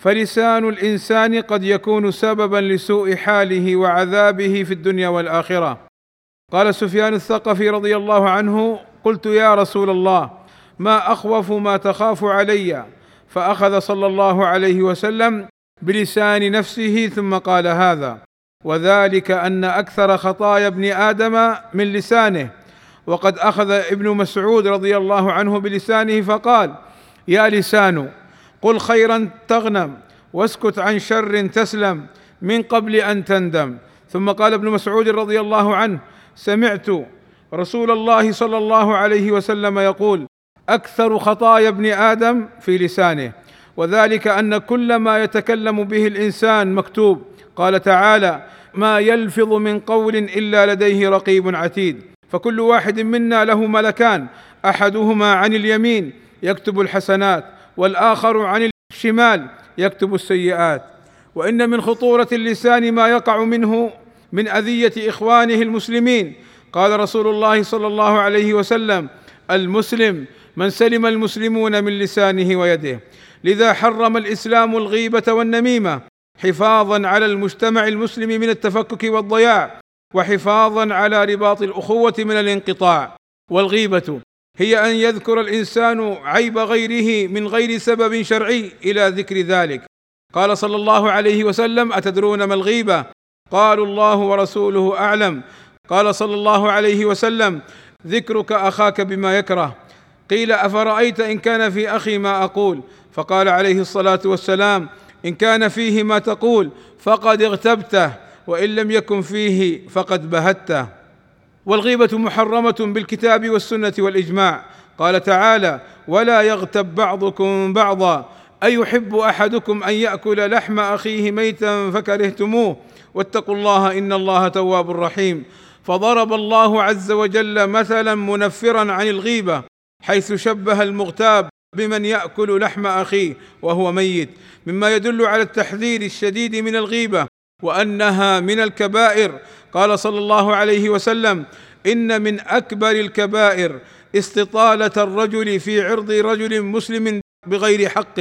فلسان الإنسان قد يكون سببا لسوء حاله وعذابه في الدنيا والآخرة. قال سفيان الثقفي رضي الله عنه قلت يا رسول الله ما أخوف ما تخاف علي. فأخذ صلى الله عليه وسلم بلسان نفسه ثم قال هذا. وذلك أن أكثر خطايا ابن آدم من لسانه. وقد أخذ ابن مسعود رضي الله عنه بلسانه فقال يا لسان قل خيرا تغنم واسكت عن شر تسلم من قبل أن تندم. ثم قال ابن مسعود رضي الله عنه سمعت رسول الله صلى الله عليه وسلم يقول أكثر خطايا ابن آدم في لسانه وذلك أن كل ما يتكلم به الإنسان مكتوب. قال تعالى ما يلفظ من قول إلا لديه رقيب عتيد. فكل واحد منا له ملكان أحدهما عن اليمين يكتب الحسنات. والآخر عن الشمال يكتب السيئات. وإن من خطورة اللسان ما يقع منه من أذية إخوانه المسلمين. قال رسول الله صلى الله عليه وسلم المسلم من سلم المسلمون من لسانه ويده لذا حرم الإسلام الغيبة والنميمة حفاظا على المجتمع المسلم من التفكك والضياع وحفاظا على رباط الأخوة من الانقطاع. والغيبة هي أن يذكر الإنسان عيب غيره من غير سبب شرعي إلى ذكر ذلك. قال صلى الله عليه وسلم أتدرون ما الغيبه قالوا الله ورسوله أعلم. قال صلى الله عليه وسلم ذكرك أخاك بما يكره. قيل أفرأيت إن كان في أخي ما أقول؟ فقال عليه الصلاة والسلام إن كان فيه ما تقول فقد اغتبته وإن لم يكن فيه فقد بهته. والغيبة محرمة بالكتاب والسنة والإجماع. قال تعالى ولا يغتب بعضكم بعضا. أيحب أحدكم أن يأكل لحم أخيه ميتا فكرهتموه؟ واتقوا الله إن الله تواب رحيم. فضرب الله عز وجل مثلا منفرا عن الغيبة حيث شبه المغتاب بمن يأكل لحم أخيه وهو ميت. مما يدل على التحذير الشديد من الغيبة وأنها من الكبائر. قال صلى الله عليه وسلم إن من أكبر الكبائر استطالة الرجل في عرض رجل مسلم بغير حق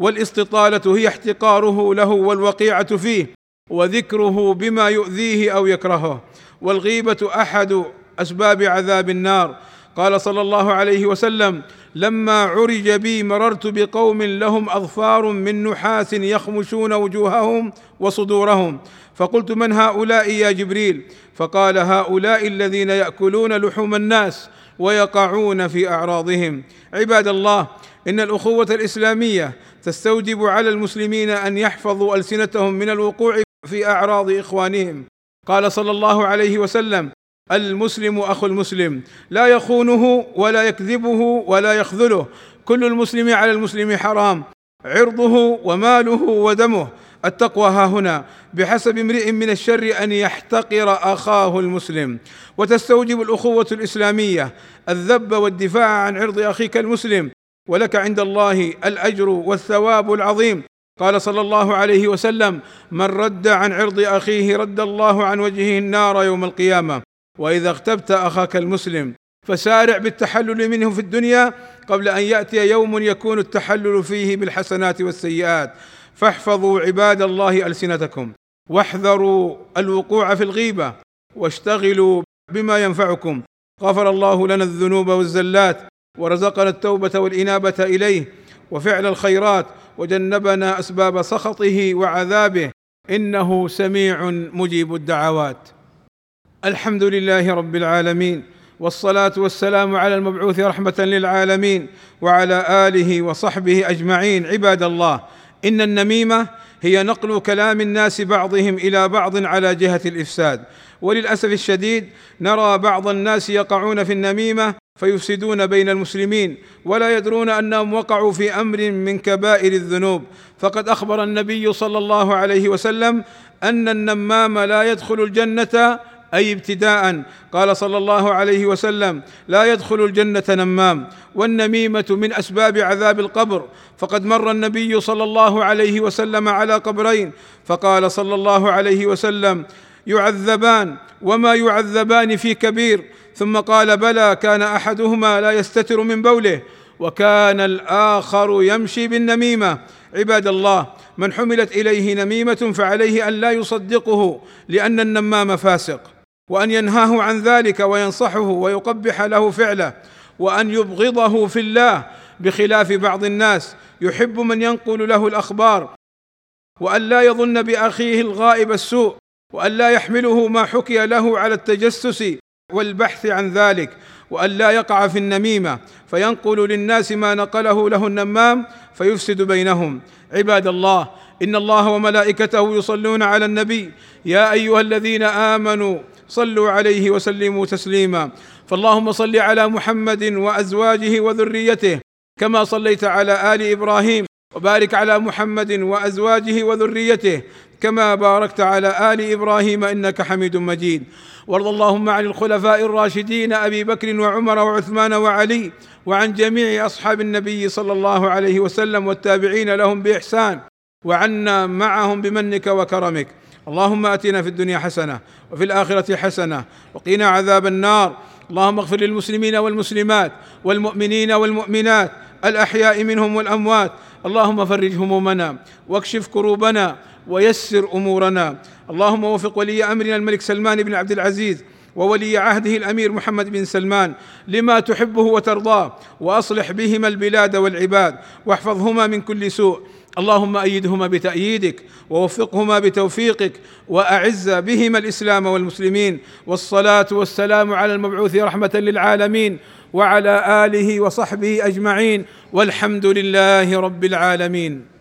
والاستطالة هي احتقاره له والوقيعة فيه وذكره بما يؤذيه أو يكرهه والغيبة أحد أسباب عذاب النار. قال صلى الله عليه وسلم لما عرج بي مررت بقوم لهم أظفار من نحاس يخمشون وجوههم وصدورهم. فقلت من هؤلاء يا جبريل؟ فقال هؤلاء الذين يأكلون لحوم الناس ويقعون في أعراضهم. عباد الله إن الأخوة الإسلامية تستوجب على المسلمين أن يحفظوا ألسنتهم من الوقوع في أعراض إخوانهم. قال صلى الله عليه وسلم المسلم أخو المسلم. لا يخونه ولا يكذبه ولا يخذله. كل المسلم على المسلم حرام. عرضه وماله ودمه. التقوى ها هنا. بحسب امرئ من الشر أن يحتقر أخاه المسلم. وتستوجب الأخوة الإسلامية. الذب والدفاع عن عرض أخيك المسلم. ولك عند الله الأجر والثواب العظيم. قال صلى الله عليه وسلم من رد عن عرض أخيه رد الله عن وجهه النار يوم القيامة. وإذا اغتبت أخاك المسلم فسارع بالتحلل منه في الدنيا قبل أن يأتي يوم يكون التحلل فيه بالحسنات والسيئات. فاحفظوا عباد الله ألسنتكم واحذروا الوقوع في الغيبة واشتغلوا بما ينفعكم. غفر الله لنا الذنوب والزلات ورزقنا التوبة والإنابة إليه وفعل الخيرات وجنبنا أسباب سخطه وعذابه. إنه سميع مجيب الدعوات. الحمد لله رب العالمين والصلاة والسلام على المبعوث رحمة للعالمين وعلى آله وصحبه أجمعين. عباد الله إن النميمة هي نقل كلام الناس بعضهم إلى بعض على جهة الإفساد. وللأسف الشديد نرى بعض الناس يقعون في النميمة فيفسدون بين المسلمين ولا يدرون أنهم وقعوا في أمر من كبائر الذنوب. فقد أخبر النبي صلى الله عليه وسلم أن النمام لا يدخل الجنة أي ابتداء. قال صلى الله عليه وسلم لا يدخل الجنة نمام والنميمة من أسباب عذاب القبر. فقد مر النبي صلى الله عليه وسلم على قبرين فقال صلى الله عليه وسلم يعذبان وما يعذبان في كبير. ثم قال بلى كان أحدهما لا يستتر من بوله وكان الآخر يمشي بالنميمة. عباد الله من حملت إليه نميمة فعليه أن لا يصدقه لأن النمام فاسق. وأن ينهاه عن ذلك وينصحه ويقبح له فعله وأن يبغضه في الله بخلاف بعض الناس يحب من ينقل له الأخبار وأن لا يظن بأخيه الغائب السوء وأن لا يحمله ما حكي له على التجسس والبحث عن ذلك وأن لا يقع في النميمة فينقل للناس ما نقله له النمام فيفسد بينهم. عباد الله إن الله وملائكته يصلون على النبي يا أيها الذين آمنوا صلوا عليه وسلموا تسليما. فاللهم صل على محمد وأزواجه وذريته كما صليت على آل إبراهيم وبارك على محمد وأزواجه وذريته كما باركت على آل إبراهيم إنك حميد مجيد. وارض اللهم عن الخلفاء الراشدين أبي بكر وعمر وعثمان وعلي وعن جميع أصحاب النبي صلى الله عليه وسلم والتابعين لهم بإحسان وعنا معهم بمنك وكرمك. اللهم آتنا في الدنيا حسنة وفي الآخرة حسنة وقنا عذاب النار. اللهم اغفر للمسلمين والمسلمات والمؤمنين والمؤمنات الأحياء منهم والأموات. اللهم فرج همومنا واكشف كروبنا ويسر أمورنا. اللهم وفق ولي أمرنا الملك سلمان بن عبد العزيز وولي عهده الأمير محمد بن سلمان لما تحبه وترضاه وأصلح بهما البلاد والعباد واحفظهما من كل سوء. اللهم أيدهما بتأييدك ووفقهما بتوفيقك وأعز بهما الإسلام والمسلمين والصلاة والسلام على المبعوث رحمة للعالمين وعلى آله وصحبه أجمعين والحمد لله رب العالمين